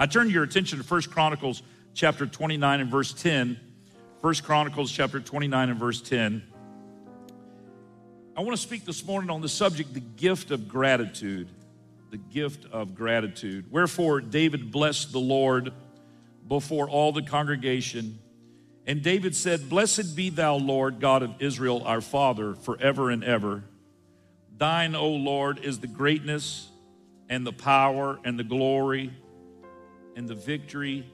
I turn your attention to 1 Chronicles chapter 29 and verse 10. 1 Chronicles chapter 29 and verse 10. I want to speak this morning on the subject, the gift of gratitude. The gift of gratitude. Wherefore, David blessed the Lord before all the congregation. And David said, Blessed be thou, Lord, God of Israel, our Father, forever and ever. Thine, O Lord, is the greatness and the power and the glory and the victory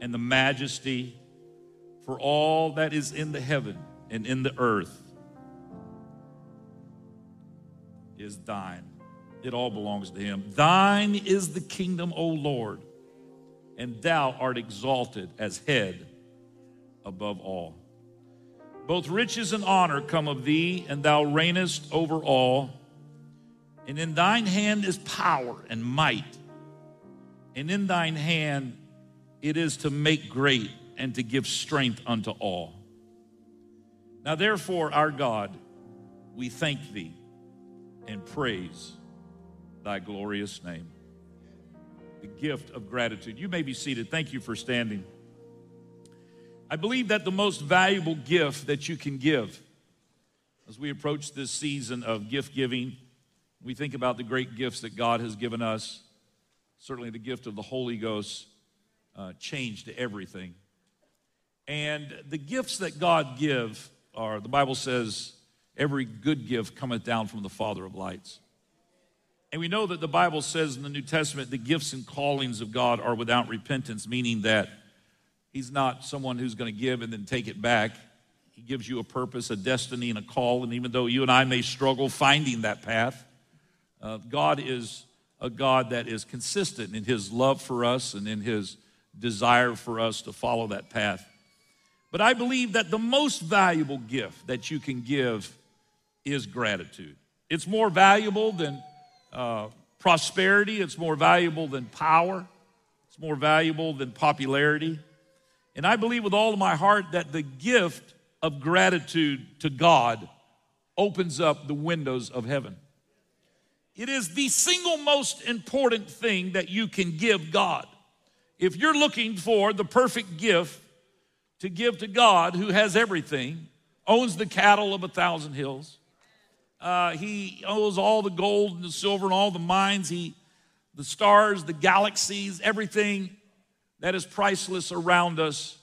and the majesty for all that is in the heaven and in the earth is thine. It all belongs to him. Thine is the kingdom, O Lord, and thou art exalted as head above all. Both riches and honor come of thee, and thou reignest over all. And in thine hand is power and might, and in thine hand it is to make great and to give strength unto all. Now, therefore, our God, we thank thee and praise thy glorious name. The gift of gratitude. You may be seated. Thank you for standing. I believe that the most valuable gift that you can give as we approach this season of gift giving, we think about the great gifts that God has given us. Certainly, the gift of the Holy Ghost uh, changed everything. And the gifts that God give are, the Bible says, every good gift cometh down from the Father of lights. And we know that the Bible says in the New Testament the gifts and callings of God are without repentance, meaning that He's not someone who's going to give and then take it back. He gives you a purpose, a destiny, and a call. And even though you and I may struggle finding that path, uh, God is a God that is consistent in His love for us and in His desire for us to follow that path. But I believe that the most valuable gift that you can give is gratitude. It's more valuable than uh, prosperity, it's more valuable than power, it's more valuable than popularity. And I believe with all of my heart that the gift of gratitude to God opens up the windows of heaven. It is the single most important thing that you can give God. If you're looking for the perfect gift to give to God, who has everything, owns the cattle of a thousand hills, uh, he owns all the gold and the silver and all the mines, he, the stars, the galaxies, everything that is priceless around us.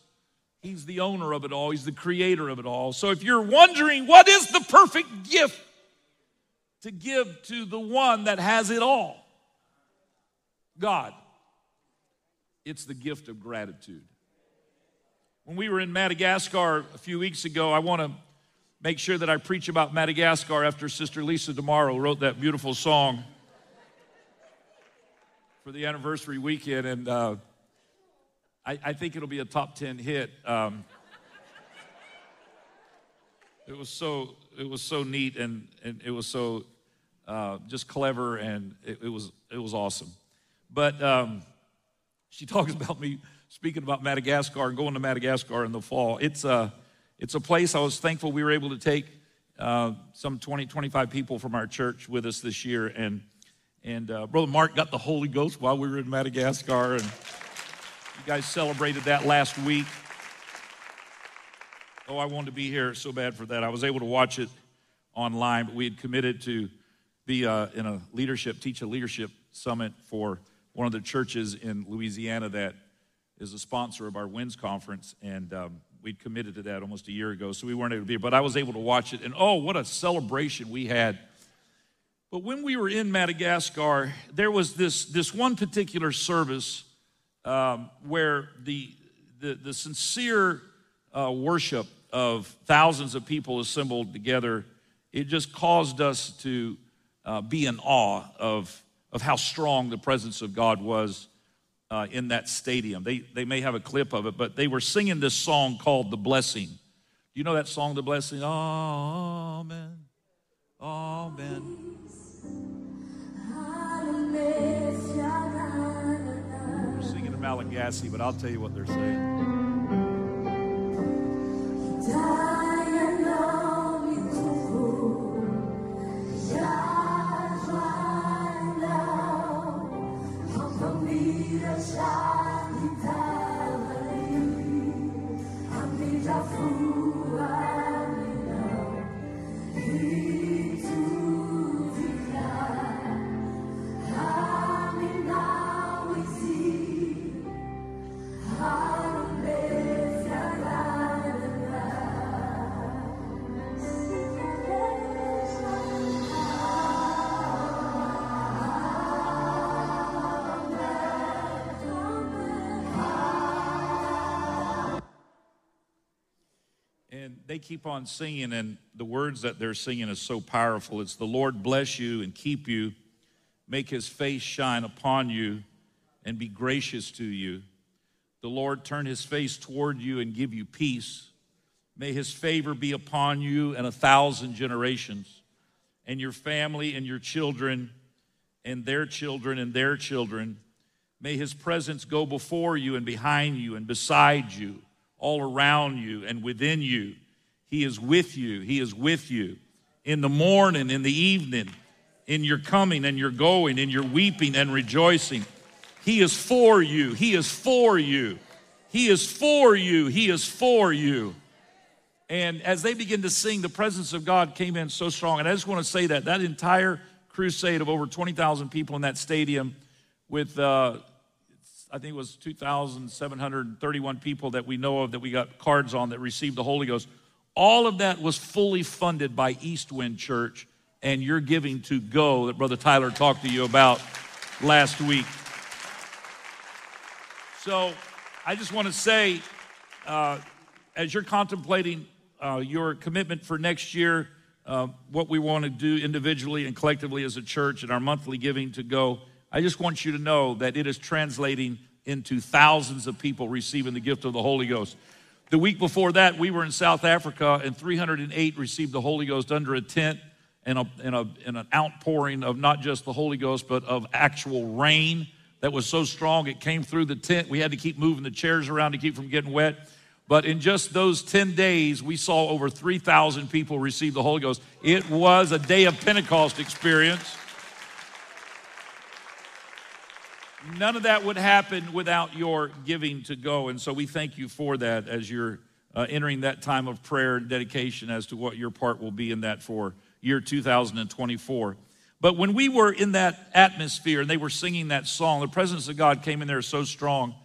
He's the owner of it all, He's the creator of it all. So if you're wondering what is the perfect gift to give to the one that has it all, God, it's the gift of gratitude. When we were in Madagascar a few weeks ago, I want to make sure that I preach about Madagascar after Sister Lisa DeMauro wrote that beautiful song for the anniversary weekend. And uh, I, I, think it'll be a top 10 hit. Um, it was so it was so neat and, and it was so uh, just clever and it, it, was it was awesome. But um, she talks about me speaking about Madagascar and going to Madagascar in the fall. It's uh, it's a place I was thankful we were able to take uh, some 20, 25 people from our church with us this year. And, and uh, Brother Mark got the Holy Ghost while we were in Madagascar. And you guys celebrated that last week. Oh, I wanted to be here so bad for that. I was able to watch it online, but we had committed to be uh, in a leadership, teach a leadership summit for one of the churches in Louisiana that is a sponsor of our WINS conference. And um, We'd committed to that almost a year ago, so we weren't able to be. But I was able to watch it, and oh, what a celebration we had. But when we were in Madagascar, there was this, this one particular service um, where the, the, the sincere uh, worship of thousands of people assembled together, it just caused us to uh, be in awe of, of how strong the presence of God was uh, in that stadium. They, they may have a clip of it, but they were singing this song called The Blessing. Do you know that song, The Blessing? Amen. Amen. They're singing in Malagasy, but I'll tell you what they're saying. And they keep on singing, and the words that they're singing is so powerful. It's the Lord bless you and keep you, make his face shine upon you, and be gracious to you. The Lord turn his face toward you and give you peace. May his favor be upon you and a thousand generations, and your family and your children, and their children and their children. May his presence go before you and behind you and beside you all around you and within you. He is with you. He is with you in the morning, in the evening, in your coming and your going, in your weeping and rejoicing. He is for you. He is for you. He is for you. He is for you. And as they begin to sing, the presence of God came in so strong. And I just want to say that that entire crusade of over 20,000 people in that stadium with uh, I think it was 2,731 people that we know of that we got cards on that received the Holy Ghost. All of that was fully funded by Eastwind Church and your giving to Go that Brother Tyler talked to you about last week. So I just want to say, uh, as you're contemplating uh, your commitment for next year, uh, what we want to do individually and collectively as a church and our monthly giving to Go, I just want you to know that it is translating into thousands of people receiving the gift of the Holy Ghost. The week before that, we were in South Africa, and 308 received the Holy Ghost under a tent and, a, and, a, and an outpouring of not just the Holy Ghost, but of actual rain that was so strong it came through the tent. We had to keep moving the chairs around to keep from getting wet. But in just those 10 days, we saw over 3,000 people receive the Holy Ghost. It was a day of Pentecost experience. None of that would happen without your giving to go. And so we thank you for that as you're uh, entering that time of prayer and dedication as to what your part will be in that for year 2024. But when we were in that atmosphere and they were singing that song, the presence of God came in there so strong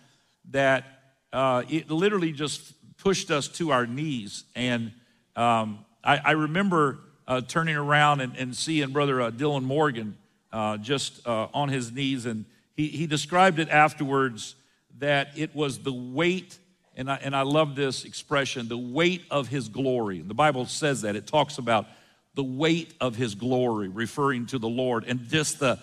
that uh, it literally just pushed us to our knees. And um, I, I, remember uh, turning around and, and seeing Brother uh, Dylan Morgan uh, just uh, on his knees and he, he described it afterwards that it was the weight, and I, and I love this expression, the weight of his glory. The Bible says that. It talks about the weight of his glory, referring to the Lord, and just the,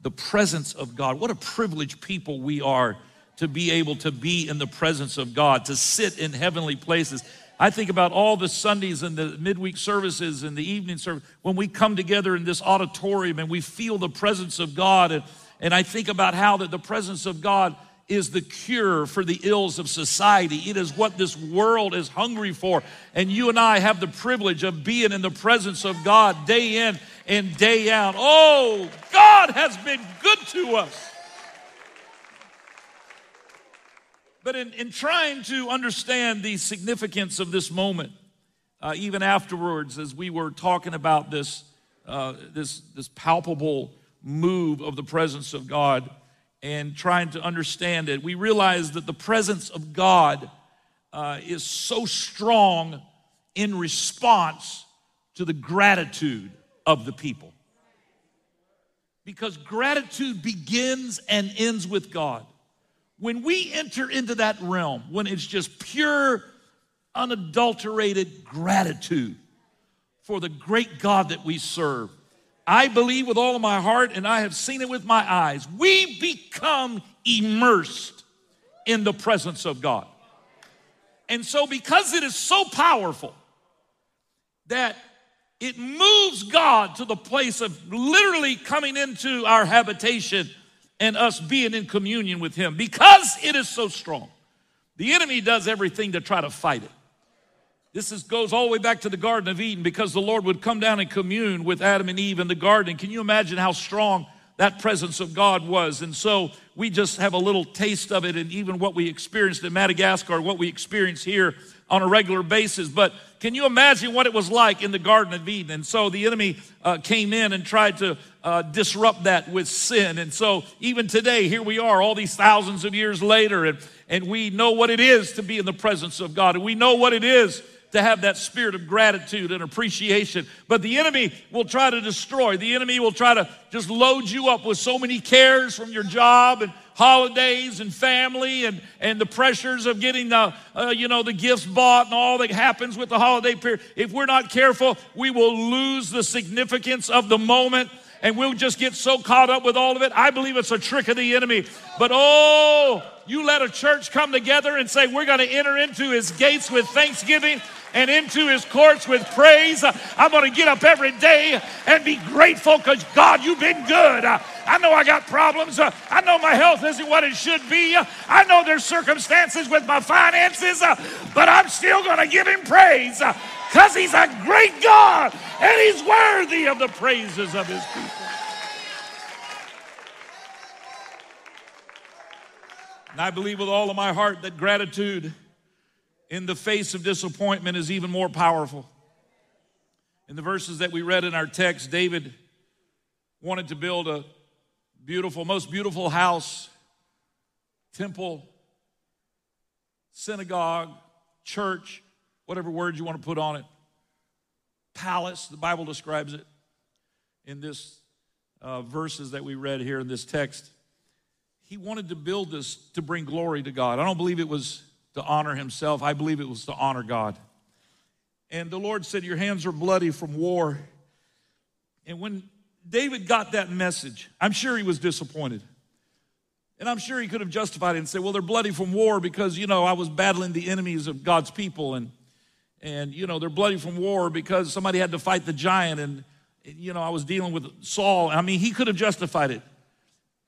the presence of God. What a privileged people we are to be able to be in the presence of God, to sit in heavenly places. I think about all the Sundays and the midweek services and the evening service when we come together in this auditorium and we feel the presence of God and and I think about how that the presence of God is the cure for the ills of society. It is what this world is hungry for. And you and I have the privilege of being in the presence of God day in and day out. Oh, God has been good to us. But in, in trying to understand the significance of this moment, uh, even afterwards, as we were talking about this, uh, this, this palpable move of the presence of God and trying to understand it, we realize that the presence of God uh, is so strong in response to the gratitude of the people. Because gratitude begins and ends with God. When we enter into that realm, when it's just pure, unadulterated gratitude for the great God that we serve, I believe with all of my heart, and I have seen it with my eyes, we become immersed in the presence of God. And so, because it is so powerful that it moves God to the place of literally coming into our habitation and us being in communion with Him, because it is so strong, the enemy does everything to try to fight it. This is, goes all the way back to the Garden of Eden because the Lord would come down and commune with Adam and Eve in the garden. Can you imagine how strong that presence of God was. And so we just have a little taste of it, and even what we experienced in Madagascar, what we experience here on a regular basis. But can you imagine what it was like in the Garden of Eden? And so the enemy uh, came in and tried to uh, disrupt that with sin. And so even today, here we are, all these thousands of years later, and, and we know what it is to be in the presence of God, and we know what it is to have that spirit of gratitude and appreciation. But the enemy will try to destroy. The enemy will try to just load you up with so many cares from your job and holidays and family and, and the pressures of getting the, uh, you know, the gifts bought and all that happens with the holiday period. If we're not careful, we will lose the significance of the moment and we'll just get so caught up with all of it. I believe it's a trick of the enemy. But oh, you let a church come together and say, we're going to enter into his gates with thanksgiving and into his courts with praise. I'm going to get up every day and be grateful because God, you've been good. I know I got problems. I know my health isn't what it should be. I know there's circumstances with my finances, but I'm still going to give him praise because he's a great God and he's worthy of the praises of his people. And I believe with all of my heart that gratitude in the face of disappointment is even more powerful. In the verses that we read in our text, David wanted to build a beautiful, most beautiful house, temple, synagogue, church, whatever word you want to put on it, palace, the Bible describes it in this uh, verses that we read here in this text. He wanted to build this to bring glory to God. I don't believe it was to honor himself. I believe it was to honor God. And the Lord said, Your hands are bloody from war. And when David got that message, I'm sure he was disappointed. And I'm sure he could have justified it and said, Well, they're bloody from war because, you know, I was battling the enemies of God's people. And, and you know, they're bloody from war because somebody had to fight the giant. And, you know, I was dealing with Saul. I mean, he could have justified it.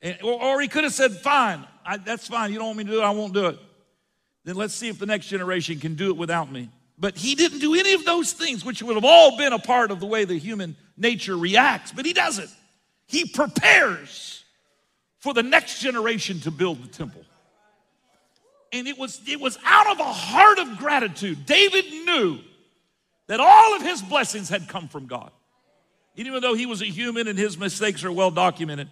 And, or, or, he could have said, Fine, I, that's fine. You don't want me to do it, I won't do it then let's see if the next generation can do it without me. But he didn't do any of those things, which would have all been a part of the way the human nature reacts, but he doesn't. He prepares for the next generation to build the temple. And it was, it was out of a heart of gratitude. David knew that all of his blessings had come from God. Even though he was a human and his mistakes are well documented,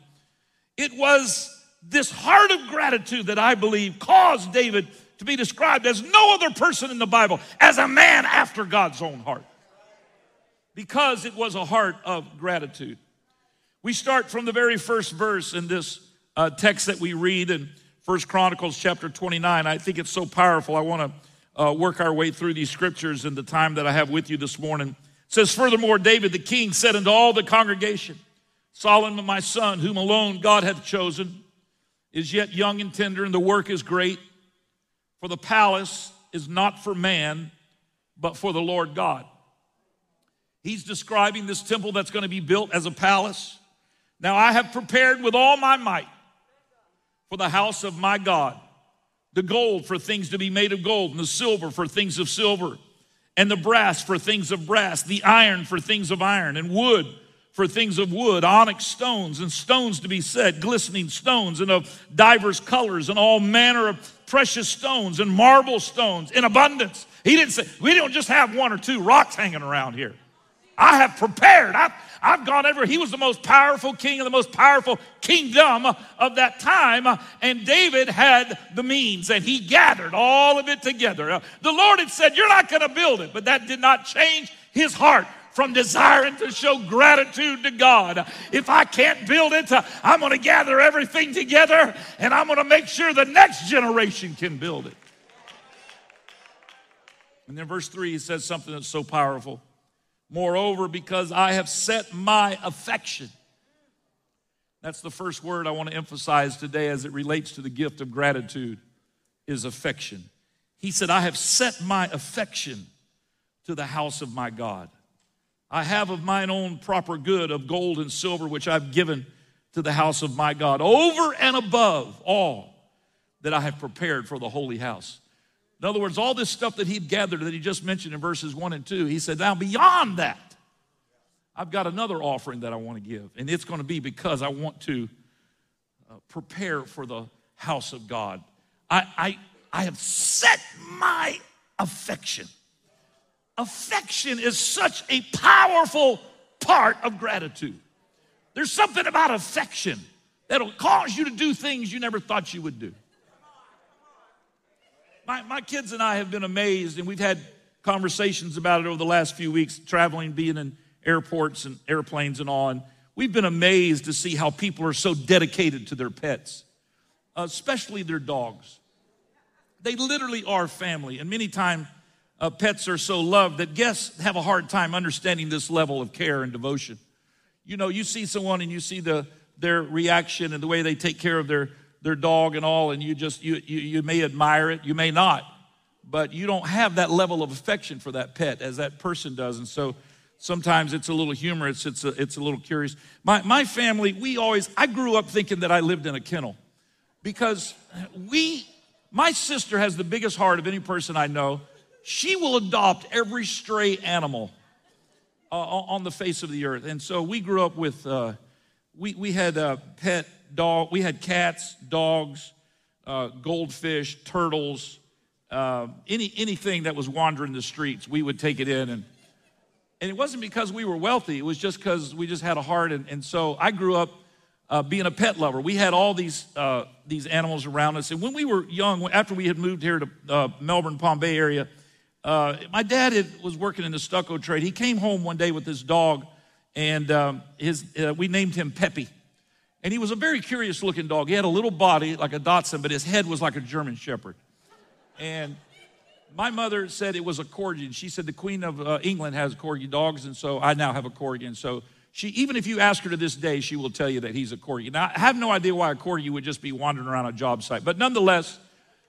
it was this heart of gratitude that I believe caused David to be described as no other person in the Bible as a man after God's own heart because it was a heart of gratitude. We start from the very first verse in this uh, text that we read in First Chronicles chapter 29. I think it's so powerful. I want to uh, work our way through these scriptures in the time that I have with you this morning. It says, Furthermore, David the king said unto all the congregation, Solomon my son, whom alone God hath chosen, is yet young and tender, and the work is great. For the palace is not for man, but for the Lord God. He's describing this temple that's going to be built as a palace. Now I have prepared with all my might for the house of my God the gold for things to be made of gold, and the silver for things of silver, and the brass for things of brass, the iron for things of iron, and wood for things of wood, onyx stones, and stones to be set, glistening stones, and of divers colors, and all manner of precious stones and marble stones in abundance. He didn't say, we don't just have one or two rocks hanging around here. I have prepared. I've, I've gone everywhere. He was the most powerful king of the most powerful kingdom of that time. And David had the means and he gathered all of it together. The Lord had said, You're not going to build it, but that did not change his heart from desiring to show gratitude to God. If I can't build it, uh, I'm going to gather everything together and I'm going to make sure the next generation can build it. And then verse 3 he says something that's so powerful. Moreover, because I have set my affection. That's the first word I want to emphasize today as it relates to the gift of gratitude is affection. He said, I have set my affection to the house of my God. I have of mine own proper good of gold and silver, which I've given to the house of my God, over and above all that I have prepared for the holy house. In other words, all this stuff that he'd gathered that he just mentioned in verses one and two, he said, Now beyond that, I've got another offering that I want to give, and it's going to be because I want to uh, prepare for the house of God. I, I, I have set my affection. Affection is such a powerful part of gratitude. There's something about affection that'll cause you to do things you never thought you would do. My, my kids and I have been amazed, and we've had conversations about it over the last few weeks, traveling, being in airports and airplanes and all. And we've been amazed to see how people are so dedicated to their pets, especially their dogs. They literally are family, and many times uh, pets are so loved that guests have a hard time understanding this level of care and devotion. You know, you see someone and you see the their reaction and the way they take care of their their dog and all, and you just you you, you may admire it, you may not, but you don't have that level of affection for that pet as that person does, and so sometimes it's a little humorous, it's a, it's a little curious. My my family, we always I grew up thinking that I lived in a kennel because we my sister has the biggest heart of any person I know she will adopt every stray animal uh, on the face of the earth. And so we grew up with, uh, we, we had a pet dog, we had cats, dogs, uh, goldfish, turtles, uh, any, anything that was wandering the streets, we would take it in. And, and it wasn't because we were wealthy, it was just because we just had a heart. And, and so I grew up uh, being a pet lover. We had all these, uh, these animals around us. And when we were young, after we had moved here to Melbourne, Palm Bay area, uh, my dad had, was working in the stucco trade. He came home one day with his dog, and um, his, uh, we named him Peppy. And he was a very curious looking dog. He had a little body like a Dachshund, but his head was like a German Shepherd. And my mother said it was a corgi. And she said the Queen of uh, England has corgi dogs, and so I now have a corgi. And so she, even if you ask her to this day, she will tell you that he's a corgi. Now, I have no idea why a corgi would just be wandering around a job site, but nonetheless,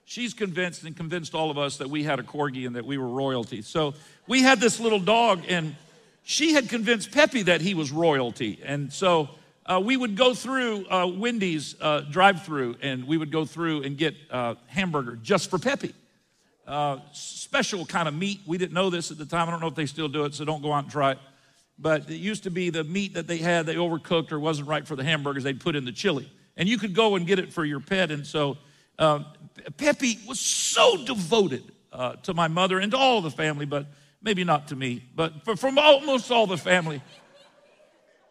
she's convinced and convinced all of us that we had a corgi and that we were royalty. So we had this little dog, and she had convinced Peppy that he was royalty. And so uh, we would go through uh, Wendy's uh, drive through and we would go through and get uh, hamburger just for Peppy. Uh, special kind of meat. We didn't know this at the time. I don't know if they still do it, so don't go out and try it. But it used to be the meat that they had, they overcooked or wasn't right for the hamburgers, they'd put in the chili. And you could go and get it for your pet. And so uh, Pepe was so devoted uh, to my mother and to all the family, but maybe not to me, but for, from almost all the family.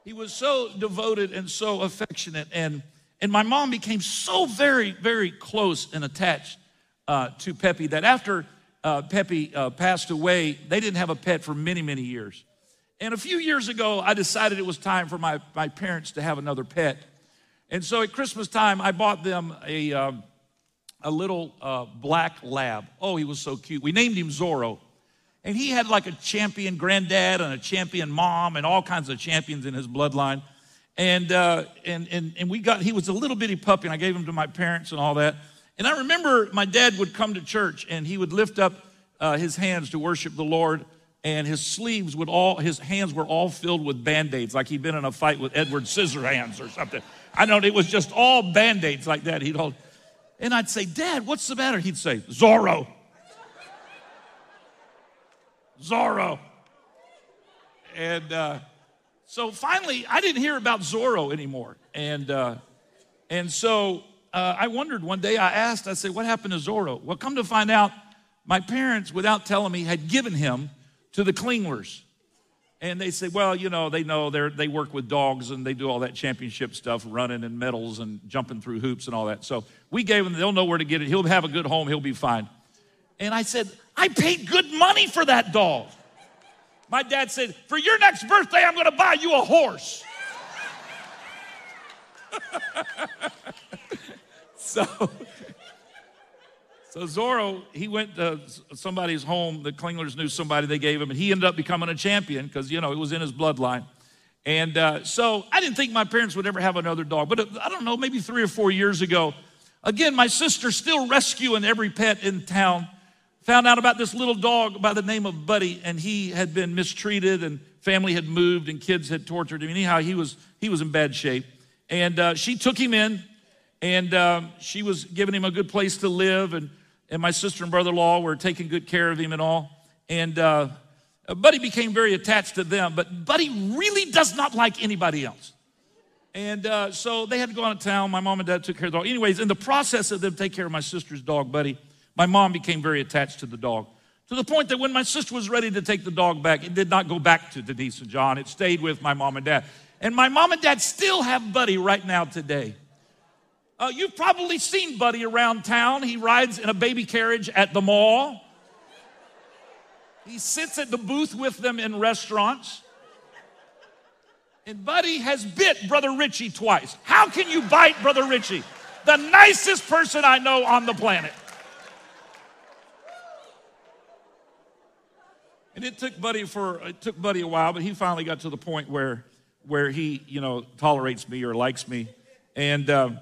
He was so devoted and so affectionate. And, and my mom became so very, very close and attached uh, to Pepe that after uh, Pepe uh, passed away, they didn't have a pet for many, many years. And a few years ago, I decided it was time for my, my parents to have another pet. And so at Christmas time, I bought them a, um, a little uh, black lab. Oh, he was so cute. We named him Zorro. And he had like a champion granddad and a champion mom and all kinds of champions in his bloodline. And, uh, and, and, and we got, he was a little bitty puppy, and I gave him to my parents and all that. And I remember my dad would come to church and he would lift up uh, his hands to worship the Lord, and his sleeves would all, his hands were all filled with band aids, like he'd been in a fight with Edward Scissorhands or something. I know it was just all band aids like that. He'd hold. And I'd say, Dad, what's the matter? He'd say, Zorro. Zorro. And uh, so finally, I didn't hear about Zorro anymore. And, uh, and so uh, I wondered one day, I asked, I said, What happened to Zorro? Well, come to find out, my parents, without telling me, had given him to the Klinglers. And they say, well, you know, they know they they work with dogs and they do all that championship stuff, running and medals and jumping through hoops and all that. So we gave him, they'll know where to get it. He'll have a good home, he'll be fine. And I said, I paid good money for that dog. My dad said, for your next birthday, I'm gonna buy you a horse. so so Zorro, he went to somebody's home. The Klinglers knew somebody they gave him, and he ended up becoming a champion because, you know, it was in his bloodline. And uh, so I didn't think my parents would ever have another dog. But uh, I don't know, maybe three or four years ago, again, my sister still rescuing every pet in town. Found out about this little dog by the name of Buddy, and he had been mistreated, and family had moved, and kids had tortured him. Anyhow, he was he was in bad shape, and uh, she took him in, and um, she was giving him a good place to live, and and my sister and brother-in-law were taking good care of him and all. And uh, Buddy became very attached to them, but Buddy really does not like anybody else. And uh, so they had to go out of town. My mom and dad took care of the dog. Anyways, in the process of them taking care of my sister's dog, Buddy, my mom became very attached to the dog. To the point that when my sister was ready to take the dog back, it did not go back to Denise and John. It stayed with my mom and dad. And my mom and dad still have Buddy right now today. Uh, you've probably seen Buddy around town. He rides in a baby carriage at the mall. He sits at the booth with them in restaurants. And Buddy has bit Brother Richie twice. How can you bite Brother Richie? The nicest person I know on the planet. And it took Buddy for it took Buddy a while, but he finally got to the point where where he you know tolerates me or likes me, and um,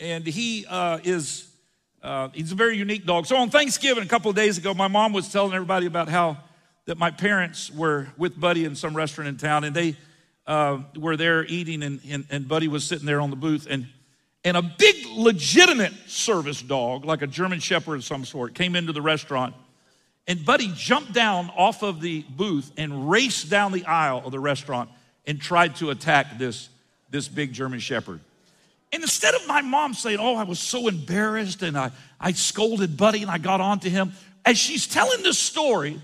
and he uh, is uh, he's a very unique dog. So on Thanksgiving a couple of days ago, my mom was telling everybody about how that my parents were with Buddy in some restaurant in town, and they uh, were there eating, and, and, and Buddy was sitting there on the booth, and and a big legitimate service dog, like a German Shepherd of some sort, came into the restaurant and Buddy jumped down off of the booth and raced down the aisle of the restaurant and tried to attack this, this big German Shepherd. And instead of my mom saying, Oh, I was so embarrassed and I, I scolded Buddy and I got on to him, as she's telling this story,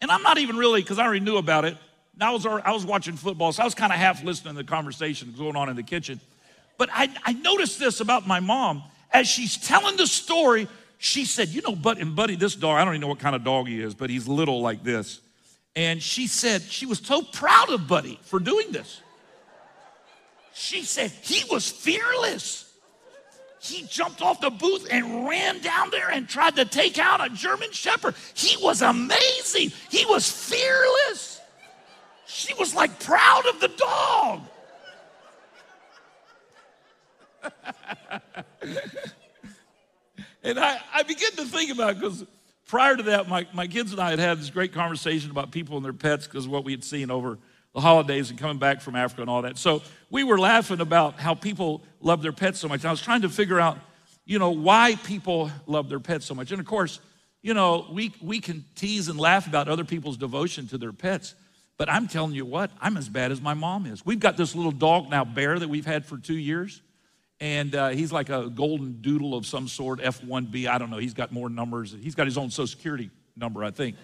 and I'm not even really, because I already knew about it, I was, I was watching football, so I was kind of half listening to the conversation going on in the kitchen. But I, I noticed this about my mom. As she's telling the story, she said, You know, but and Buddy, this dog, I don't even know what kind of dog he is, but he's little like this. And she said she was so proud of Buddy for doing this. She said he was fearless. He jumped off the booth and ran down there and tried to take out a German Shepherd. He was amazing. He was fearless. She was like proud of the dog. And I, I begin to think about because prior to that, my, my kids and I had had this great conversation about people and their pets because what we had seen over the holidays and coming back from Africa and all that. So we were laughing about how people love their pets so much. And I was trying to figure out, you know, why people love their pets so much. And of course, you know, we, we can tease and laugh about other people's devotion to their pets. But I'm telling you what, I'm as bad as my mom is. We've got this little dog now, Bear, that we've had for two years and uh, he's like a golden doodle of some sort, F1B. I don't know. He's got more numbers. He's got his own Social Security number, I think.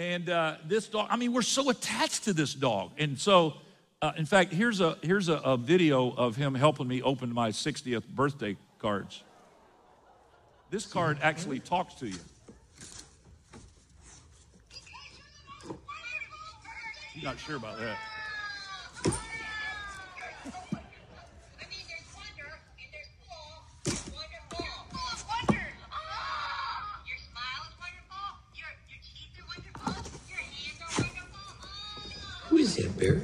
And uh, this dog, I mean, we're so attached to this dog. And so, uh, in fact, here's a here's a, a video of him helping me open my 60th birthday cards. This card actually talks to you. You're not sure about that. Bear?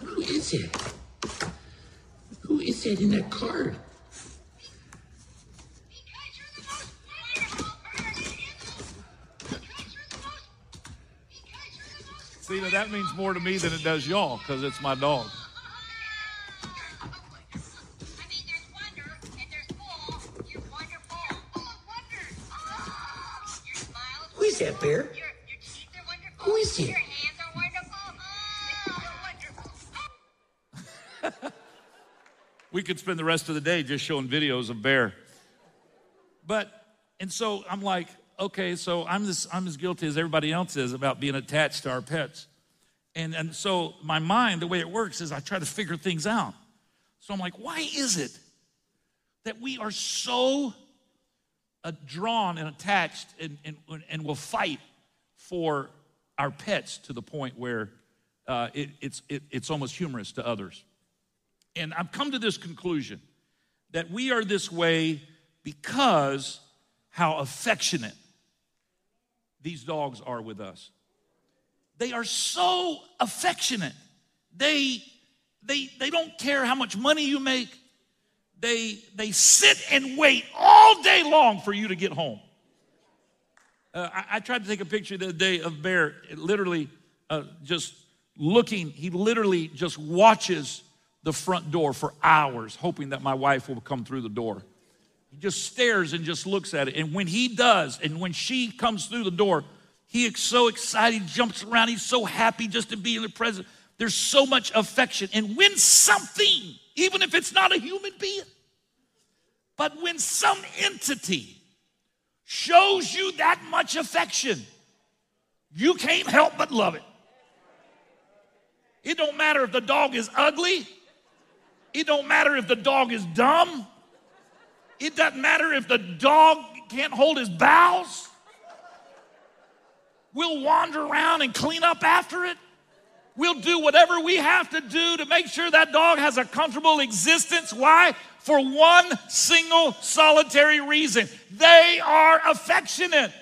Who is it? Who is that in that card? See, now that means more to me than it does y'all because it's my dog. Who is that, Bear? We could spend the rest of the day just showing videos of bear. But, and so I'm like, okay, so I'm, this, I'm as guilty as everybody else is about being attached to our pets. And, and so my mind, the way it works is I try to figure things out. So I'm like, why is it that we are so uh, drawn and attached and, and, and will fight for our pets to the point where uh, it, it's, it, it's almost humorous to others? And I've come to this conclusion that we are this way because how affectionate these dogs are with us. They are so affectionate. They, they, they don't care how much money you make. They, they sit and wait all day long for you to get home. Uh, I, I, tried to take a picture the other day of Bear, literally uh, just looking. He literally just watches the front door for hours, hoping that my wife will come through the door. He just stares and just looks at it. And when he does, and when she comes through the door, He is so excited, jumps around, he's so happy just to be in the presence. There's so much affection. And when something, even if it's not a human being, but when some entity shows you that much affection, you can't help but love it. It don't matter if the dog is ugly. It don't matter if the dog is dumb. It doesn't matter if the dog can't hold his bowels. We'll wander around and clean up after it. We'll do whatever we have to do to make sure that dog has a comfortable existence. Why? For one single solitary reason they are affectionate,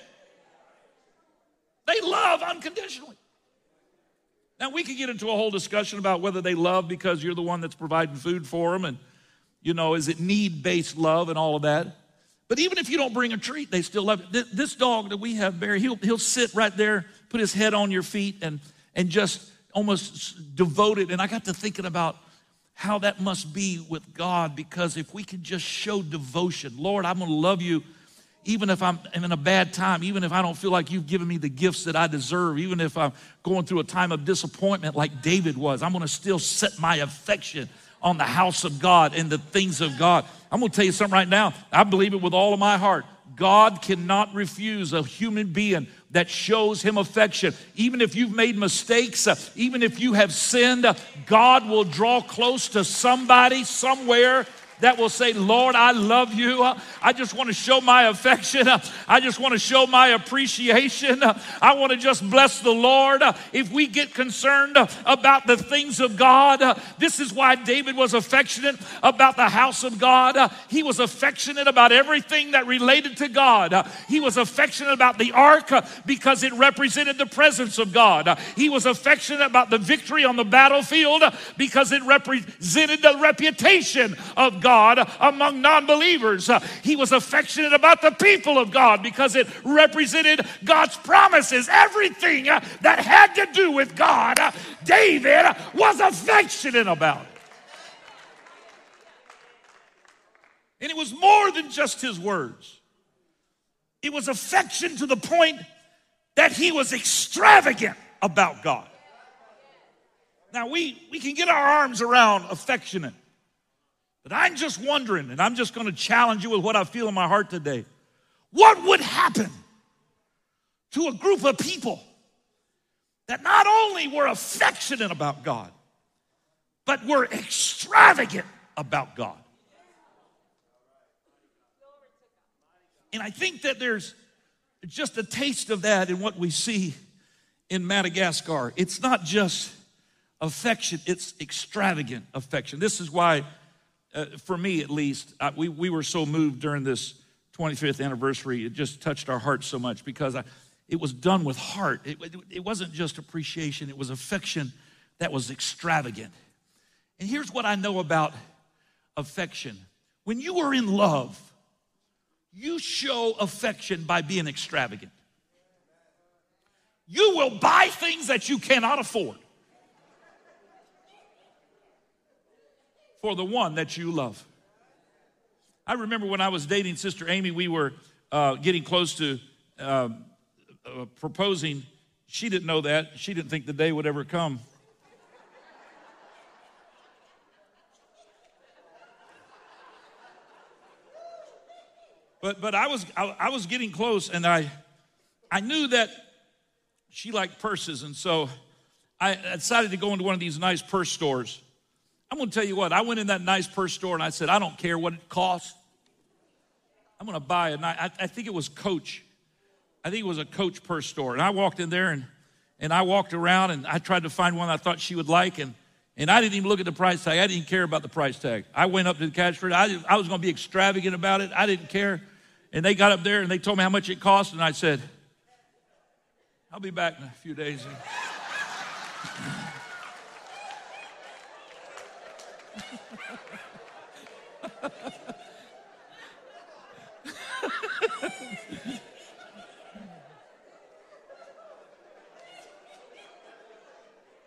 they love unconditionally. Now, we could get into a whole discussion about whether they love because you're the one that's providing food for them and, you know, is it need based love and all of that. But even if you don't bring a treat, they still love. This dog that we have, Barry, he'll, he'll sit right there, put his head on your feet, and, and just almost devoted. And I got to thinking about how that must be with God because if we can just show devotion, Lord, I'm going to love you even if I'm in a bad time, even if I don't feel like you've given me the gifts that I deserve, even if I'm going through a time of disappointment like David was, I'm gonna still set my affection on the house of God and the things of God. I'm gonna tell you something right now. I believe it with all of my heart. God cannot refuse a human being that shows him affection. Even if you've made mistakes, uh, even if you have sinned, uh, God will draw close to somebody somewhere that will say, Lord, I love you. I just want to show my affection. I just want to show my appreciation. I want to just bless the Lord. If we get concerned about the things of God, this is why David was affectionate about the house of God. He was affectionate about everything that related to God. He was affectionate about the ark because it represented the presence of God. He was affectionate about the victory on the battlefield because it represented the reputation of God. God among non believers. Uh, he was affectionate about the people of God because it represented God's promises. Everything uh, that had to do with God, uh, David was affectionate about. And it was more than just his words, it was affection to the point that he was extravagant about God. Now, we, we can get our arms around affectionate. But I'm just wondering, and I'm just going to challenge you with what I feel in my heart today. What would happen to a group of people that not only were affectionate about God, but were extravagant about God? And I think that there's just a taste of that in what we see in Madagascar. It's not just affection, it's extravagant affection. This is why uh, for me at least, I, we, we were so moved during this 25th anniversary. It just touched our hearts so much because I, it was done with heart. It, it, it wasn't just appreciation, it was affection that was extravagant. And here's what I know about affection when you are in love, you show affection by being extravagant. You will buy things that you cannot afford. For the one that you love. I remember when I was dating Sister Amy, we were uh, getting close to uh, uh, proposing. She didn't know that. She didn't think the day would ever come. But, but I, was, I, I was getting close, and I, I knew that she liked purses, and so I decided to go into one of these nice purse stores. I'm going to tell you what, I went in that nice purse store and I said, I don't care what it costs. I'm going to buy it. I, I think it was Coach. I think it was a Coach purse store. And I walked in there and, and I walked around and I tried to find one I thought she would like. And, and I didn't even look at the price tag. I didn't care about the price tag. I went up to the cash register. I, I was going to be extravagant about it. I didn't care. And they got up there and they told me how much it cost. And I said, I'll be back in a few days.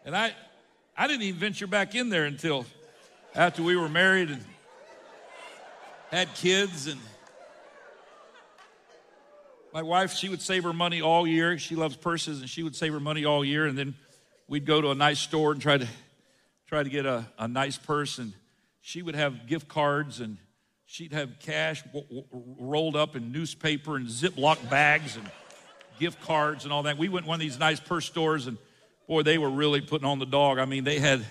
and I, I didn't even venture back in there until after we were married and had kids and My wife, she would save her money all year. She loves purses, and she would save her money all year. And then we'd go to a nice store and try to try to get a, a nice purse. And she would have gift cards, and she'd have cash w- w- rolled up in newspaper and Ziploc bags and gift cards and all that. We went to one of these nice purse stores, and boy, they were really putting on the dog. I mean, they had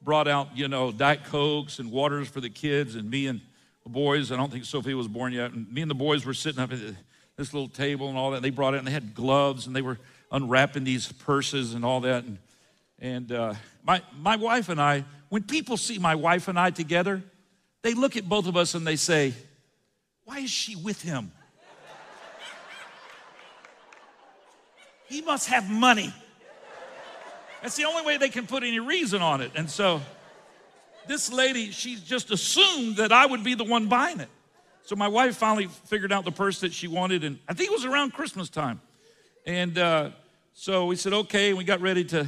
brought out, you know, Diet Cokes and waters for the kids, and me and the boys, I don't think Sophie was born yet, and me and the boys were sitting up at this little table and all that. And they brought it, and they had gloves, and they were unwrapping these purses and all that. And, and uh, my, my wife and I, when people see my wife and I together, they look at both of us and they say, Why is she with him? He must have money. That's the only way they can put any reason on it. And so this lady, she just assumed that I would be the one buying it. So my wife finally figured out the purse that she wanted, and I think it was around Christmas time. And uh, so we said, okay, we got ready to,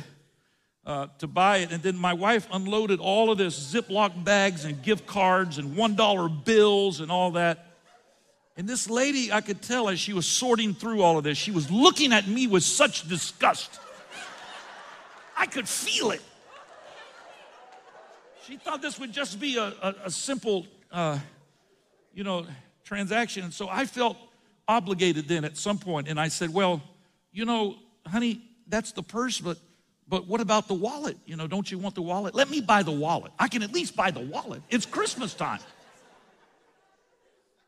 uh, to buy it. And then my wife unloaded all of this Ziploc bags and gift cards and $1 bills and all that. And this lady, I could tell as she was sorting through all of this, she was looking at me with such disgust. I could feel it. She thought this would just be a, a, a simple, uh, you know, transaction. And so I felt obligated then at some point, and I said, "Well, you know, honey, that's the purse, but but what about the wallet? You know, don't you want the wallet? Let me buy the wallet. I can at least buy the wallet. It's Christmas time."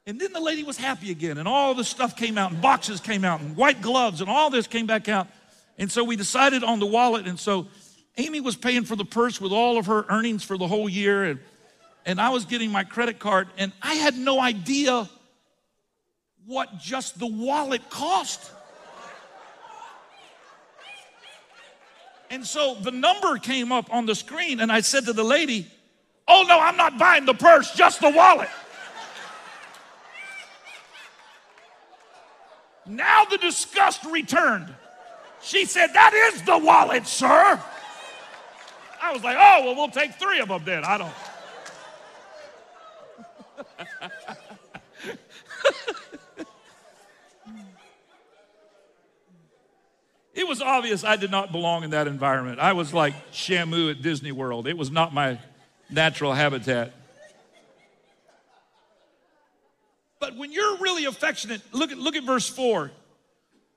And then the lady was happy again, and all the stuff came out, and boxes came out, and white gloves, and all this came back out. And so we decided on the wallet. And so Amy was paying for the purse with all of her earnings for the whole year. And, and I was getting my credit card. And I had no idea what just the wallet cost. And so the number came up on the screen. And I said to the lady, Oh, no, I'm not buying the purse, just the wallet. Now the disgust returned. She said, That is the wallet, sir. I was like, Oh, well, we'll take three of them then. I don't. it was obvious I did not belong in that environment. I was like Shamu at Disney World, it was not my natural habitat. But when you're really affectionate, look at, look at verse 4.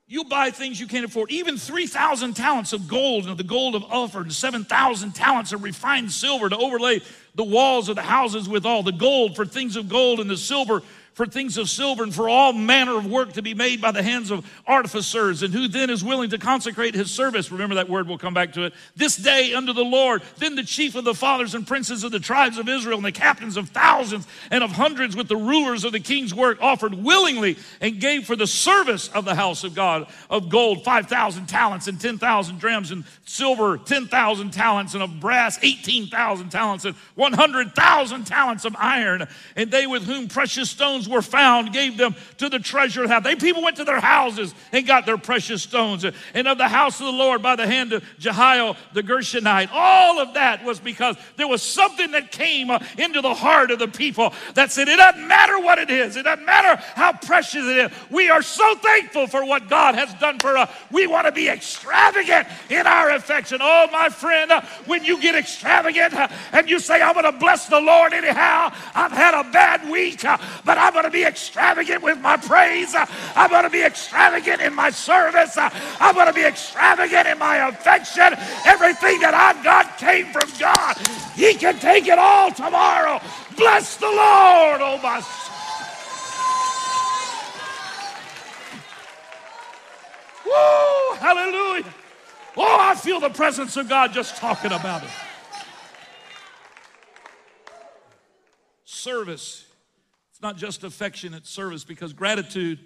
You buy things you can't afford. Even 3,000 talents of gold, and the gold of Ophir, and 7,000 talents of refined silver to overlay the walls of the houses with all the gold for things of gold and the silver for things of silver and for all manner of work to be made by the hands of artificers, and who then is willing to consecrate his service. Remember that word, we'll come back to it. This day unto the Lord. Then the chief of the fathers and princes of the tribes of Israel, and the captains of thousands and of hundreds with the rulers of the king's work offered willingly and gave for the service of the house of God of gold 5,000 talents and 10,000 drams, and silver 10,000 talents, and of brass 18,000 talents, and 100,000 talents of iron. And they with whom precious stones were found gave them to the treasure house. They people went to their houses and got their precious stones. And of the house of the Lord by the hand of Jehiel the Gershonite. All of that was because there was something that came uh, into the heart of the people that said, it doesn't matter what it is, it doesn't matter how precious it is. We are so thankful for what God has done for us. We want to be extravagant in our affection. Oh, my friend, uh, when you get extravagant uh, and you say, I'm going to bless the Lord anyhow, I've had a bad week, but I'm going to be extravagant with my praise. I'm going to be extravagant in my service. I'm going to be extravagant in my affection. Everything that I've got came from God. He can take it all tomorrow. Bless the Lord, oh my Woo! Hallelujah. Oh, I feel the presence of God just talking about it. Service. Not just affectionate service because gratitude,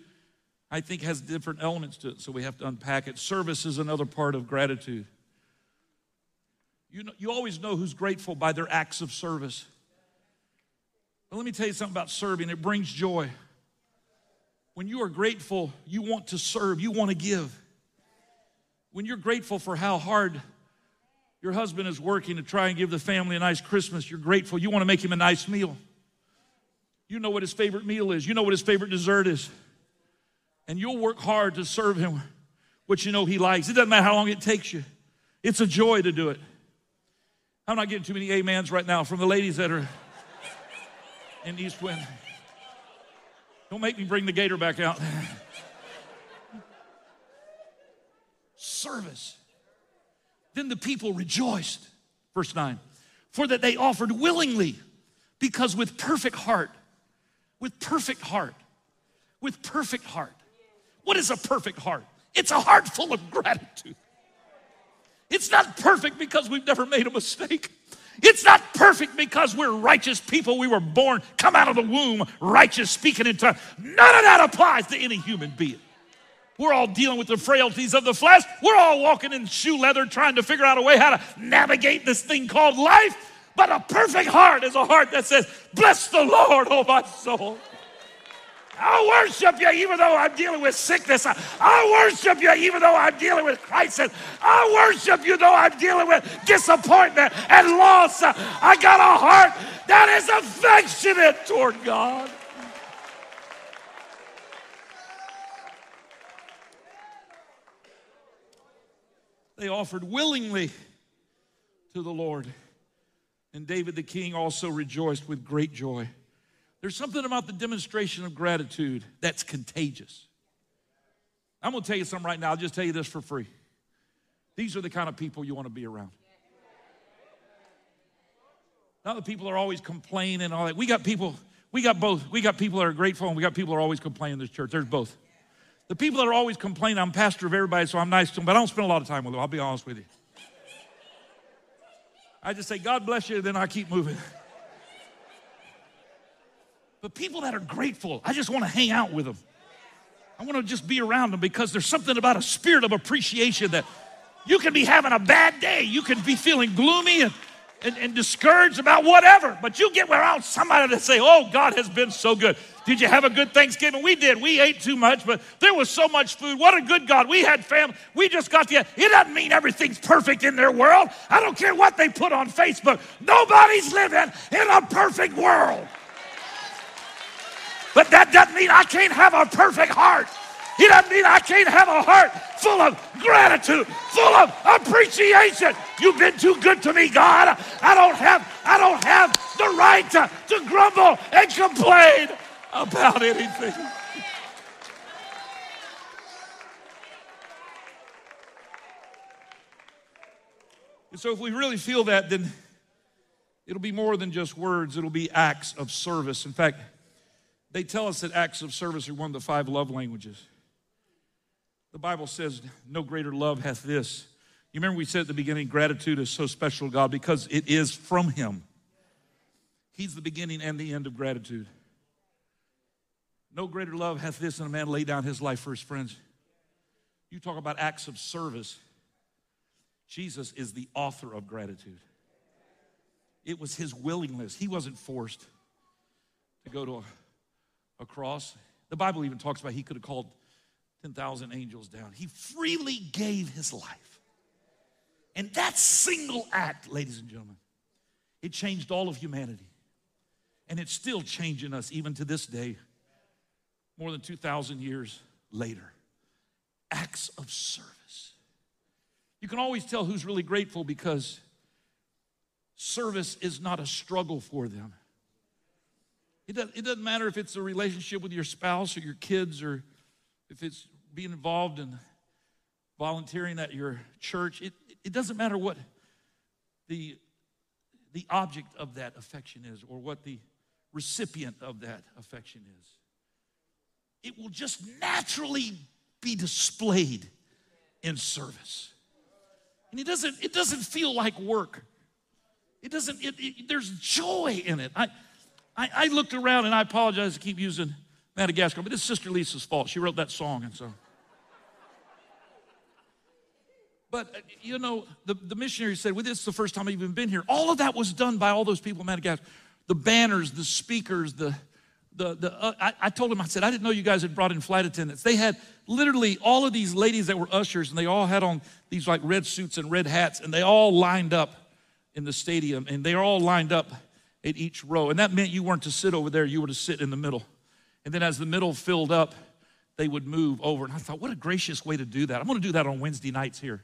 I think, has different elements to it, so we have to unpack it. Service is another part of gratitude. You, know, you always know who's grateful by their acts of service. But let me tell you something about serving, it brings joy. When you are grateful, you want to serve, you want to give. When you're grateful for how hard your husband is working to try and give the family a nice Christmas, you're grateful, you want to make him a nice meal. You know what his favorite meal is, you know what his favorite dessert is. and you'll work hard to serve him what you know he likes. It doesn't matter how long it takes you, it's a joy to do it. I'm not getting too many amens right now from the ladies that are in East Wind. Don't make me bring the gator back out. Service. Then the people rejoiced. Verse 9. For that they offered willingly, because with perfect heart, with perfect heart, with perfect heart. What is a perfect heart? It's a heart full of gratitude. It's not perfect because we've never made a mistake. It's not perfect because we're righteous people. We were born, come out of the womb, righteous, speaking in tongues. None of that applies to any human being. We're all dealing with the frailties of the flesh. We're all walking in shoe leather trying to figure out a way how to navigate this thing called life. But a perfect heart is a heart that says, Bless the Lord, oh my soul. I worship you even though I'm dealing with sickness. I worship you even though I'm dealing with crisis. I worship you though I'm dealing with disappointment and loss. I got a heart that is affectionate toward God. They offered willingly to the Lord. And David the king also rejoiced with great joy. There's something about the demonstration of gratitude that's contagious. I'm gonna tell you something right now, I'll just tell you this for free. These are the kind of people you wanna be around. Not the people are always complaining and all that. We got people, we got both. We got people that are grateful and we got people that are always complaining in this church. There's both. The people that are always complaining, I'm pastor of everybody, so I'm nice to them, but I don't spend a lot of time with them, I'll be honest with you. I just say, God bless you, then I keep moving. But people that are grateful, I just want to hang out with them. I want to just be around them because there's something about a spirit of appreciation that you can be having a bad day. You can be feeling gloomy and, and, and discouraged about whatever, but you get around somebody to say, Oh, God has been so good. Did you have a good Thanksgiving? We did. We ate too much, but there was so much food. What a good God. We had family. We just got the. It doesn't mean everything's perfect in their world. I don't care what they put on Facebook. Nobody's living in a perfect world. But that doesn't mean I can't have a perfect heart. It doesn't mean I can't have a heart full of gratitude, full of appreciation. You've been too good to me, God. I don't have, I don't have the right to, to grumble and complain about anything. And so if we really feel that, then it'll be more than just words, it'll be acts of service. In fact, they tell us that acts of service are one of the five love languages. The Bible says, No greater love hath this. You remember we said at the beginning, gratitude is so special God because it is from Him. He's the beginning and the end of gratitude. No greater love hath this than a man lay down his life for his friends. You talk about acts of service. Jesus is the author of gratitude. It was his willingness. He wasn't forced to go to a cross. The Bible even talks about he could have called 10,000 angels down. He freely gave his life. And that single act, ladies and gentlemen, it changed all of humanity. And it's still changing us even to this day, more than 2,000 years later. Acts of service. You can always tell who's really grateful because service is not a struggle for them. It doesn't, it doesn't matter if it's a relationship with your spouse or your kids or if it's being involved in volunteering at your church. It, it doesn't matter what the, the object of that affection is or what the recipient of that affection is. It will just naturally be displayed in service. And it doesn't, it doesn't feel like work. It doesn't, it, it, there's joy in it. I, I, I looked around and I apologize to keep using Madagascar, but it's Sister Lisa's fault. She wrote that song, and so. But, uh, you know, the, the missionary said, well, this is the first time I've even been here. All of that was done by all those people in Madagascar. The banners, the speakers, the, the, the uh, I, I, told him, I said, I didn't know you guys had brought in flight attendants. They had literally all of these ladies that were ushers, and they all had on these like red suits and red hats, and they all lined up in the stadium, and they are all lined up at each row. And that meant you weren't to sit over there, you were to sit in the middle. And then as the middle filled up, they would move over. And I thought, what a gracious way to do that. I'm going to do that on Wednesday nights here.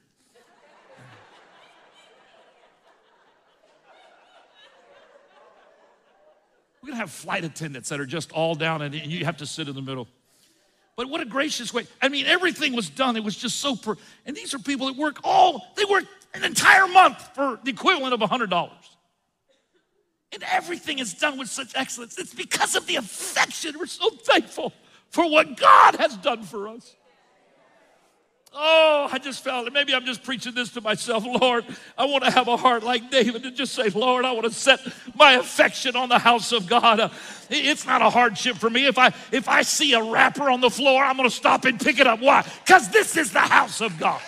We're going to have flight attendants that are just all down and you have to sit in the middle. But what a gracious way. I mean, everything was done. It was just so, per- and these are people that work all, they work an entire month for the equivalent of $100. And everything is done with such excellence. It's because of the affection. We're so thankful for what God has done for us. Oh, I just felt it. Maybe I'm just preaching this to myself. Lord, I want to have a heart like David and just say, Lord, I want to set my affection on the house of God. It's not a hardship for me. If I if I see a wrapper on the floor, I'm going to stop and pick it up. Why? Because this is the house of God.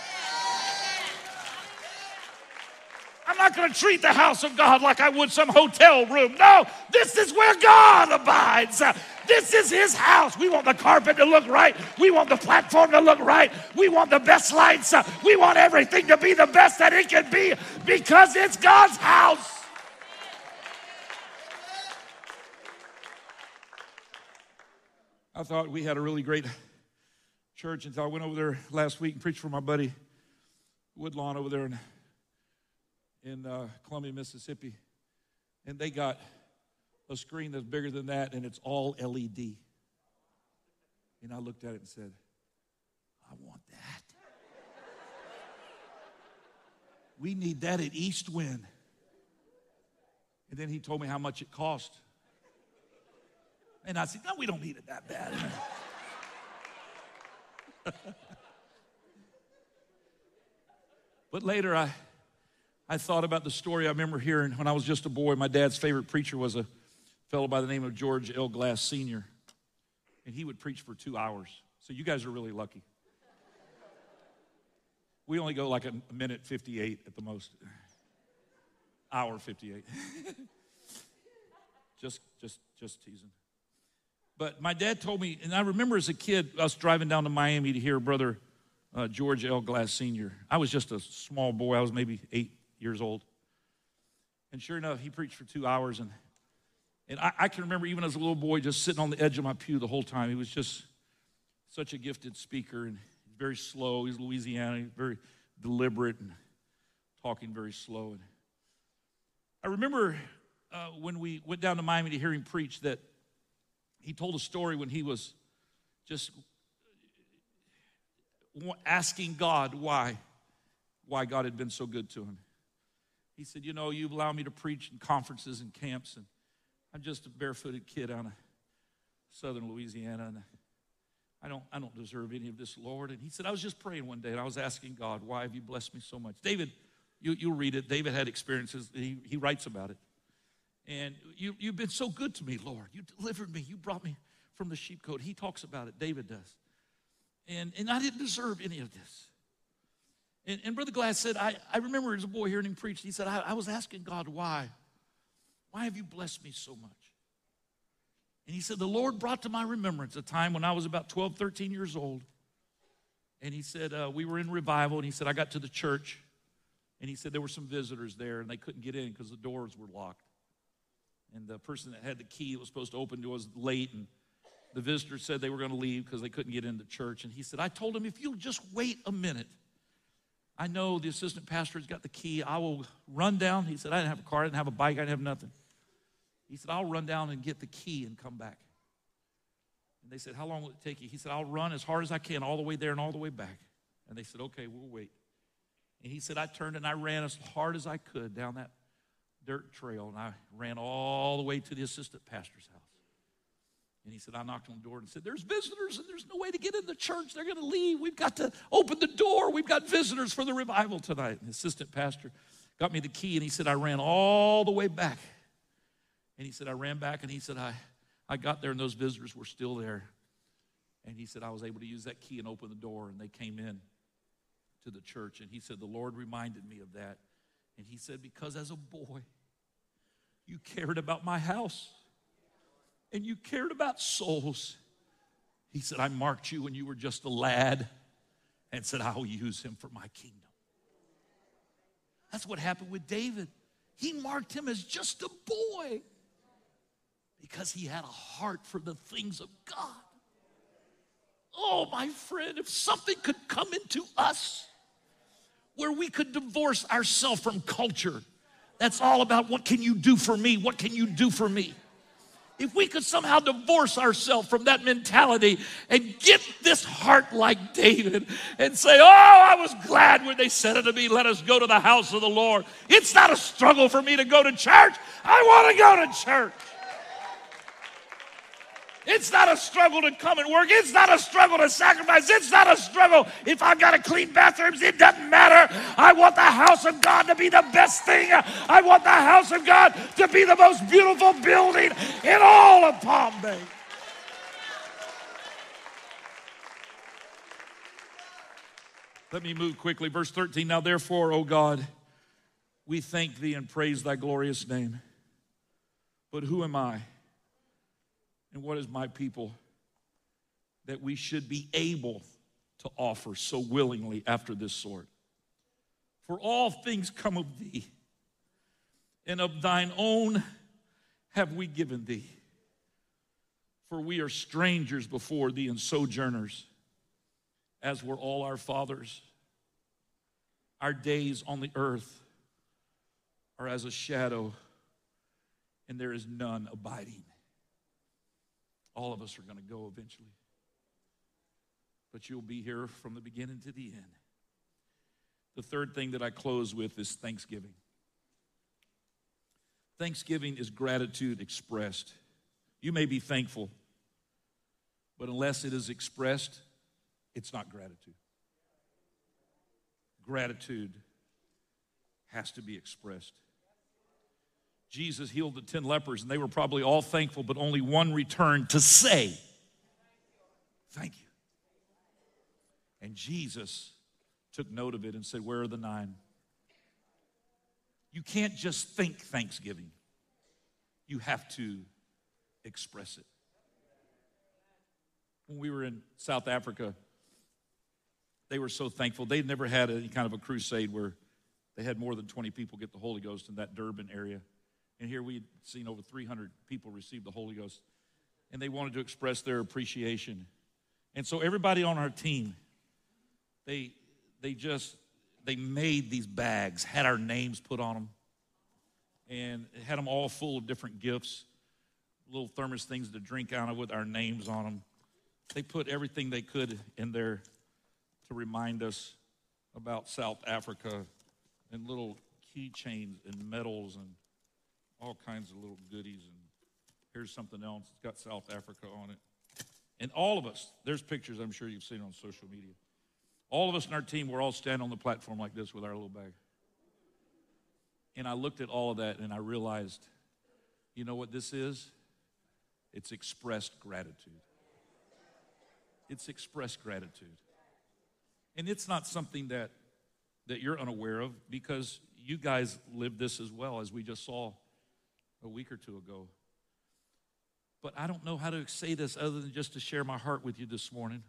I'm not going to treat the house of God like I would some hotel room. No, this is where God abides. This is his house. We want the carpet to look right. We want the platform to look right. We want the best lights. We want everything to be the best that it can be because it's God's house. I thought we had a really great church until I went over there last week and preached for my buddy Woodlawn over there in, in uh, Columbia, Mississippi. And they got a screen that's bigger than that and it's all LED. And I looked at it and said, I want that. we need that at East Wind. And then he told me how much it cost. And I said, No, we don't need it that bad. but later I, I thought about the story I remember hearing when I was just a boy. My dad's favorite preacher was a fellow by the name of George L. Glass Sr., and he would preach for two hours. So you guys are really lucky. We only go like a minute 58 at the most. Hour 58. just, just, just teasing. But my dad told me, and I remember as a kid, us driving down to Miami to hear Brother uh, George L. Glass Sr. I was just a small boy. I was maybe eight years old. And sure enough, he preached for two hours, and and I, I, can remember even as a little boy just sitting on the edge of my pew the whole time. He was just such a gifted speaker and very slow. He's Louisiana, he's very deliberate and talking very slow. And I remember uh, when we went down to Miami to hear him preach that he told a story when he was just asking God why, why God had been so good to him. He said, You know, you've allowed me to preach in conferences and camps, and I'm just a barefooted kid out of southern Louisiana, and I don't, I don't deserve any of this, Lord. And he said, I was just praying one day, and I was asking God, why have you blessed me so much? David, you, you'll read it. David had experiences. He, he writes about it. And you, you've been so good to me, Lord. You delivered me. You brought me from the sheepcote. He talks about it. David does. And, and I didn't deserve any of this. And, and Brother Glass said, I, I remember as a boy hearing him preach, he said, I, I was asking God why. Why have you blessed me so much? And he said, The Lord brought to my remembrance a time when I was about 12, 13 years old. And he said, uh, We were in revival. And he said, I got to the church. And he said, There were some visitors there and they couldn't get in because the doors were locked. And the person that had the key that was supposed to open was late. And the visitors said they were going to leave because they couldn't get into church. And he said, I told him, if you'll just wait a minute, I know the assistant pastor has got the key. I will run down. He said, I didn't have a car, I didn't have a bike, I didn't have nothing. He said, I'll run down and get the key and come back. And they said, How long will it take you? He said, I'll run as hard as I can all the way there and all the way back. And they said, Okay, we'll wait. And he said, I turned and I ran as hard as I could down that dirt trail and I ran all the way to the assistant pastor's house. And he said, I knocked on the door and said, There's visitors and there's no way to get in the church. They're going to leave. We've got to open the door. We've got visitors for the revival tonight. And the assistant pastor got me the key and he said, I ran all the way back and he said, I ran back and he said, I, I got there and those visitors were still there. And he said, I was able to use that key and open the door and they came in to the church. And he said, The Lord reminded me of that. And he said, Because as a boy, you cared about my house and you cared about souls. He said, I marked you when you were just a lad and said, I'll use him for my kingdom. That's what happened with David. He marked him as just a boy because he had a heart for the things of God. Oh, my friend, if something could come into us where we could divorce ourselves from culture, that's all about what can you do for me? What can you do for me? If we could somehow divorce ourselves from that mentality and get this heart like David and say, Oh, I was glad when they said it to me, Let us go to the house of the Lord. It's not a struggle for me to go to church. I want to go to church. It's not a struggle to come and work. It's not a struggle to sacrifice. It's not a struggle if I've got to clean bathrooms. It doesn't matter. I want the house of God to be the best thing. I want the house of God to be the most beautiful building in all of Palm Bay. Let me move quickly. Verse 13. Now, therefore, O God, we thank thee and praise thy glorious name. But who am I? And what is my people that we should be able to offer so willingly after this sort? For all things come of thee, and of thine own have we given thee. For we are strangers before thee and sojourners, as were all our fathers. Our days on the earth are as a shadow, and there is none abiding. All of us are going to go eventually. But you'll be here from the beginning to the end. The third thing that I close with is thanksgiving. Thanksgiving is gratitude expressed. You may be thankful, but unless it is expressed, it's not gratitude. Gratitude has to be expressed. Jesus healed the 10 lepers, and they were probably all thankful, but only one returned to say, Thank you. And Jesus took note of it and said, Where are the nine? You can't just think thanksgiving, you have to express it. When we were in South Africa, they were so thankful. They'd never had any kind of a crusade where they had more than 20 people get the Holy Ghost in that Durban area. And here we'd seen over 300 people receive the Holy Ghost. And they wanted to express their appreciation. And so everybody on our team, they, they just, they made these bags, had our names put on them, and had them all full of different gifts, little thermos things to drink out of with our names on them. They put everything they could in there to remind us about South Africa and little keychains and medals and all kinds of little goodies. And here's something else. It's got South Africa on it. And all of us, there's pictures I'm sure you've seen on social media. All of us in our team, we're all standing on the platform like this with our little bag. And I looked at all of that and I realized, you know what this is? It's expressed gratitude. It's expressed gratitude. And it's not something that, that you're unaware of because you guys live this as well as we just saw a week or two ago. But I don't know how to say this other than just to share my heart with you this morning.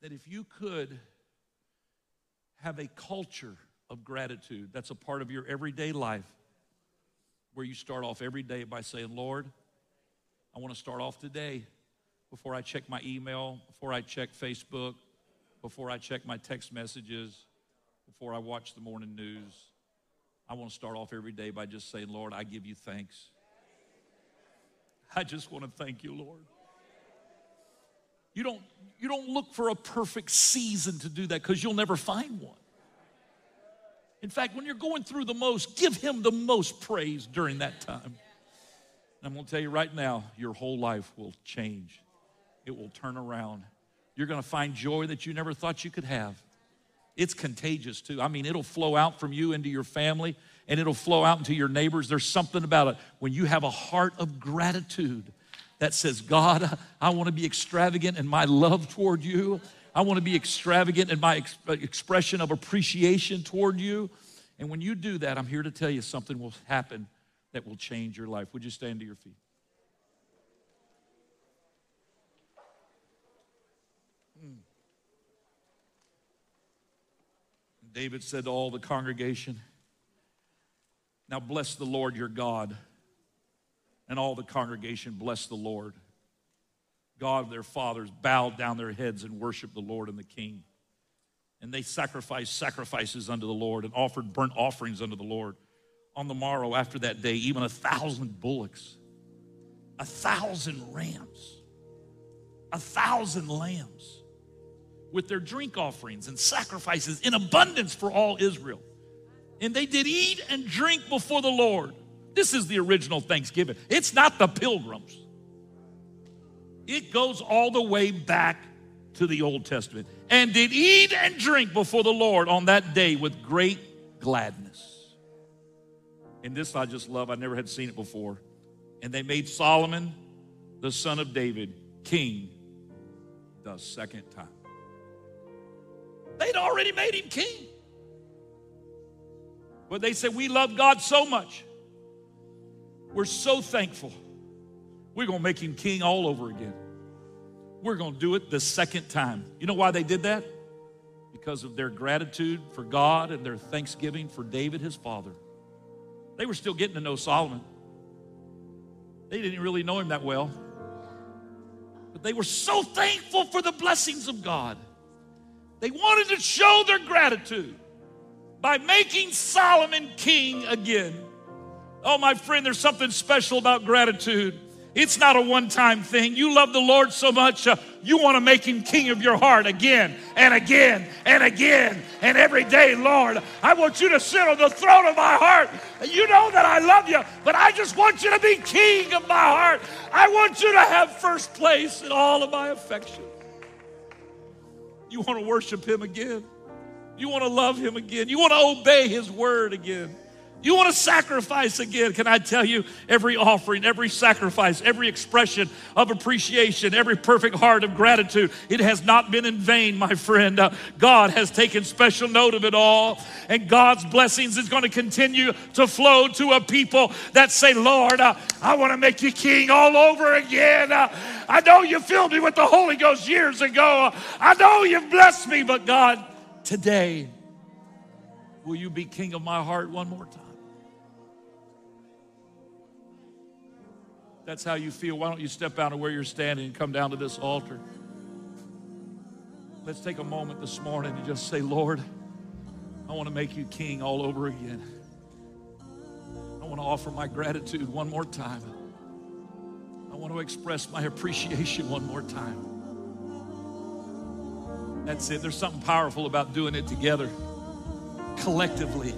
That if you could have a culture of gratitude that's a part of your everyday life, where you start off every day by saying, Lord, I want to start off today before I check my email, before I check Facebook, before I check my text messages, before I watch the morning news. I want to start off every day by just saying, Lord, I give you thanks. I just want to thank you, Lord. You don't, you don't look for a perfect season to do that because you'll never find one. In fact, when you're going through the most, give him the most praise during that time. And I'm going to tell you right now, your whole life will change. It will turn around. You're going to find joy that you never thought you could have. It's contagious too. I mean, it'll flow out from you into your family and it'll flow out into your neighbors. There's something about it when you have a heart of gratitude that says, God, I want to be extravagant in my love toward you. I want to be extravagant in my ex- expression of appreciation toward you. And when you do that, I'm here to tell you something will happen that will change your life. Would you stand to your feet? David said to all the congregation, Now bless the Lord your God. And all the congregation blessed the Lord. God, of their fathers, bowed down their heads and worshiped the Lord and the King. And they sacrificed sacrifices unto the Lord and offered burnt offerings unto the Lord. On the morrow, after that day, even a thousand bullocks, a thousand rams, a thousand lambs with their drink offerings and sacrifices in abundance for all Israel. And they did eat and drink before the Lord. This is the original Thanksgiving. It's not the pilgrims. It goes all the way back to the Old Testament. And did eat and drink before the Lord on that day with great gladness. And this I just love. I never had seen it before. And they made Solomon, the son of David, king the second time. They'd already made him king. But they said, We love God so much. We're so thankful. We're going to make him king all over again. We're going to do it the second time. You know why they did that? Because of their gratitude for God and their thanksgiving for David, his father. They were still getting to know Solomon. They didn't really know him that well. But they were so thankful for the blessings of God. They wanted to show their gratitude by making Solomon king again. Oh, my friend, there's something special about gratitude. It's not a one time thing. You love the Lord so much, uh, you want to make him king of your heart again and again and again and every day, Lord. I want you to sit on the throne of my heart. You know that I love you, but I just want you to be king of my heart. I want you to have first place in all of my affection. You want to worship him again. You want to love him again. You want to obey his word again. You want to sacrifice again? Can I tell you, every offering, every sacrifice, every expression of appreciation, every perfect heart of gratitude, it has not been in vain, my friend. Uh, God has taken special note of it all, and God's blessings is going to continue to flow to a people that say, Lord, uh, I want to make you king all over again. Uh, I know you filled me with the Holy Ghost years ago. I know you've blessed me, but God, today, will you be king of my heart one more time? That's how you feel, why don't you step out of where you're standing and come down to this altar? Let's take a moment this morning and just say, Lord, I want to make you king all over again. I want to offer my gratitude one more time. I want to express my appreciation one more time. That's it. There's something powerful about doing it together, collectively.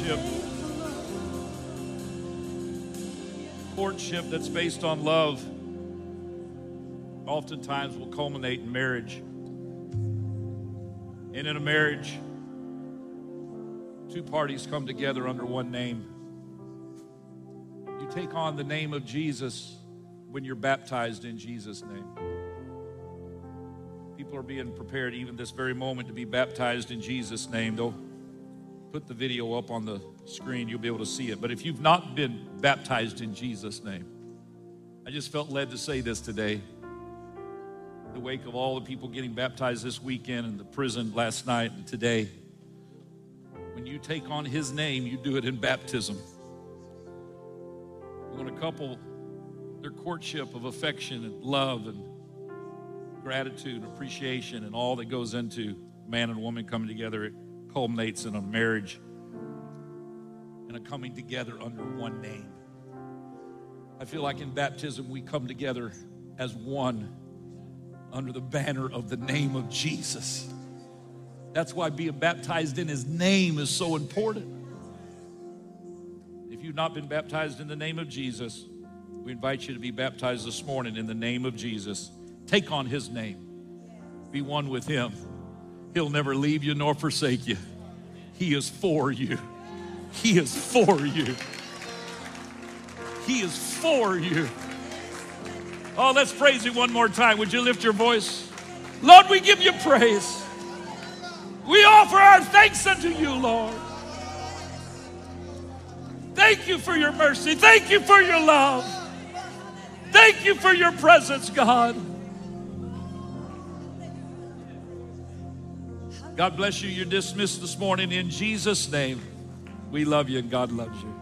courtship. Courtship that's based on love oftentimes will culminate in marriage. And in a marriage, two parties come together under one name. You take on the name of Jesus when you're baptized in Jesus' name. People are being prepared even this very moment to be baptized in Jesus' name, though put the video up on the screen, you'll be able to see it. But if you've not been baptized in Jesus' name, I just felt led to say this today. In the wake of all the people getting baptized this weekend and the prison last night and today, when you take on his name, you do it in baptism. When a couple, their courtship of affection and love and gratitude and appreciation and all that goes into man and woman coming together, culminates in a marriage and a coming together under one name. I feel like in baptism we come together as one under the banner of the name of Jesus. That's why being baptized in his name is so important. If you've not been baptized in the name of Jesus, we invite you to be baptized this morning in the name of Jesus. Take on his name, be one with him. He'll never leave you nor forsake you. He is for you. He is for you. He is for you. Oh, let's praise Him one more time. Would you lift your voice? Lord, we give you praise. We offer our thanks unto you, Lord. Thank you for your mercy. Thank you for your love. Thank you for your presence, God. God bless you. You're dismissed this morning in Jesus' name. We love you and God loves you.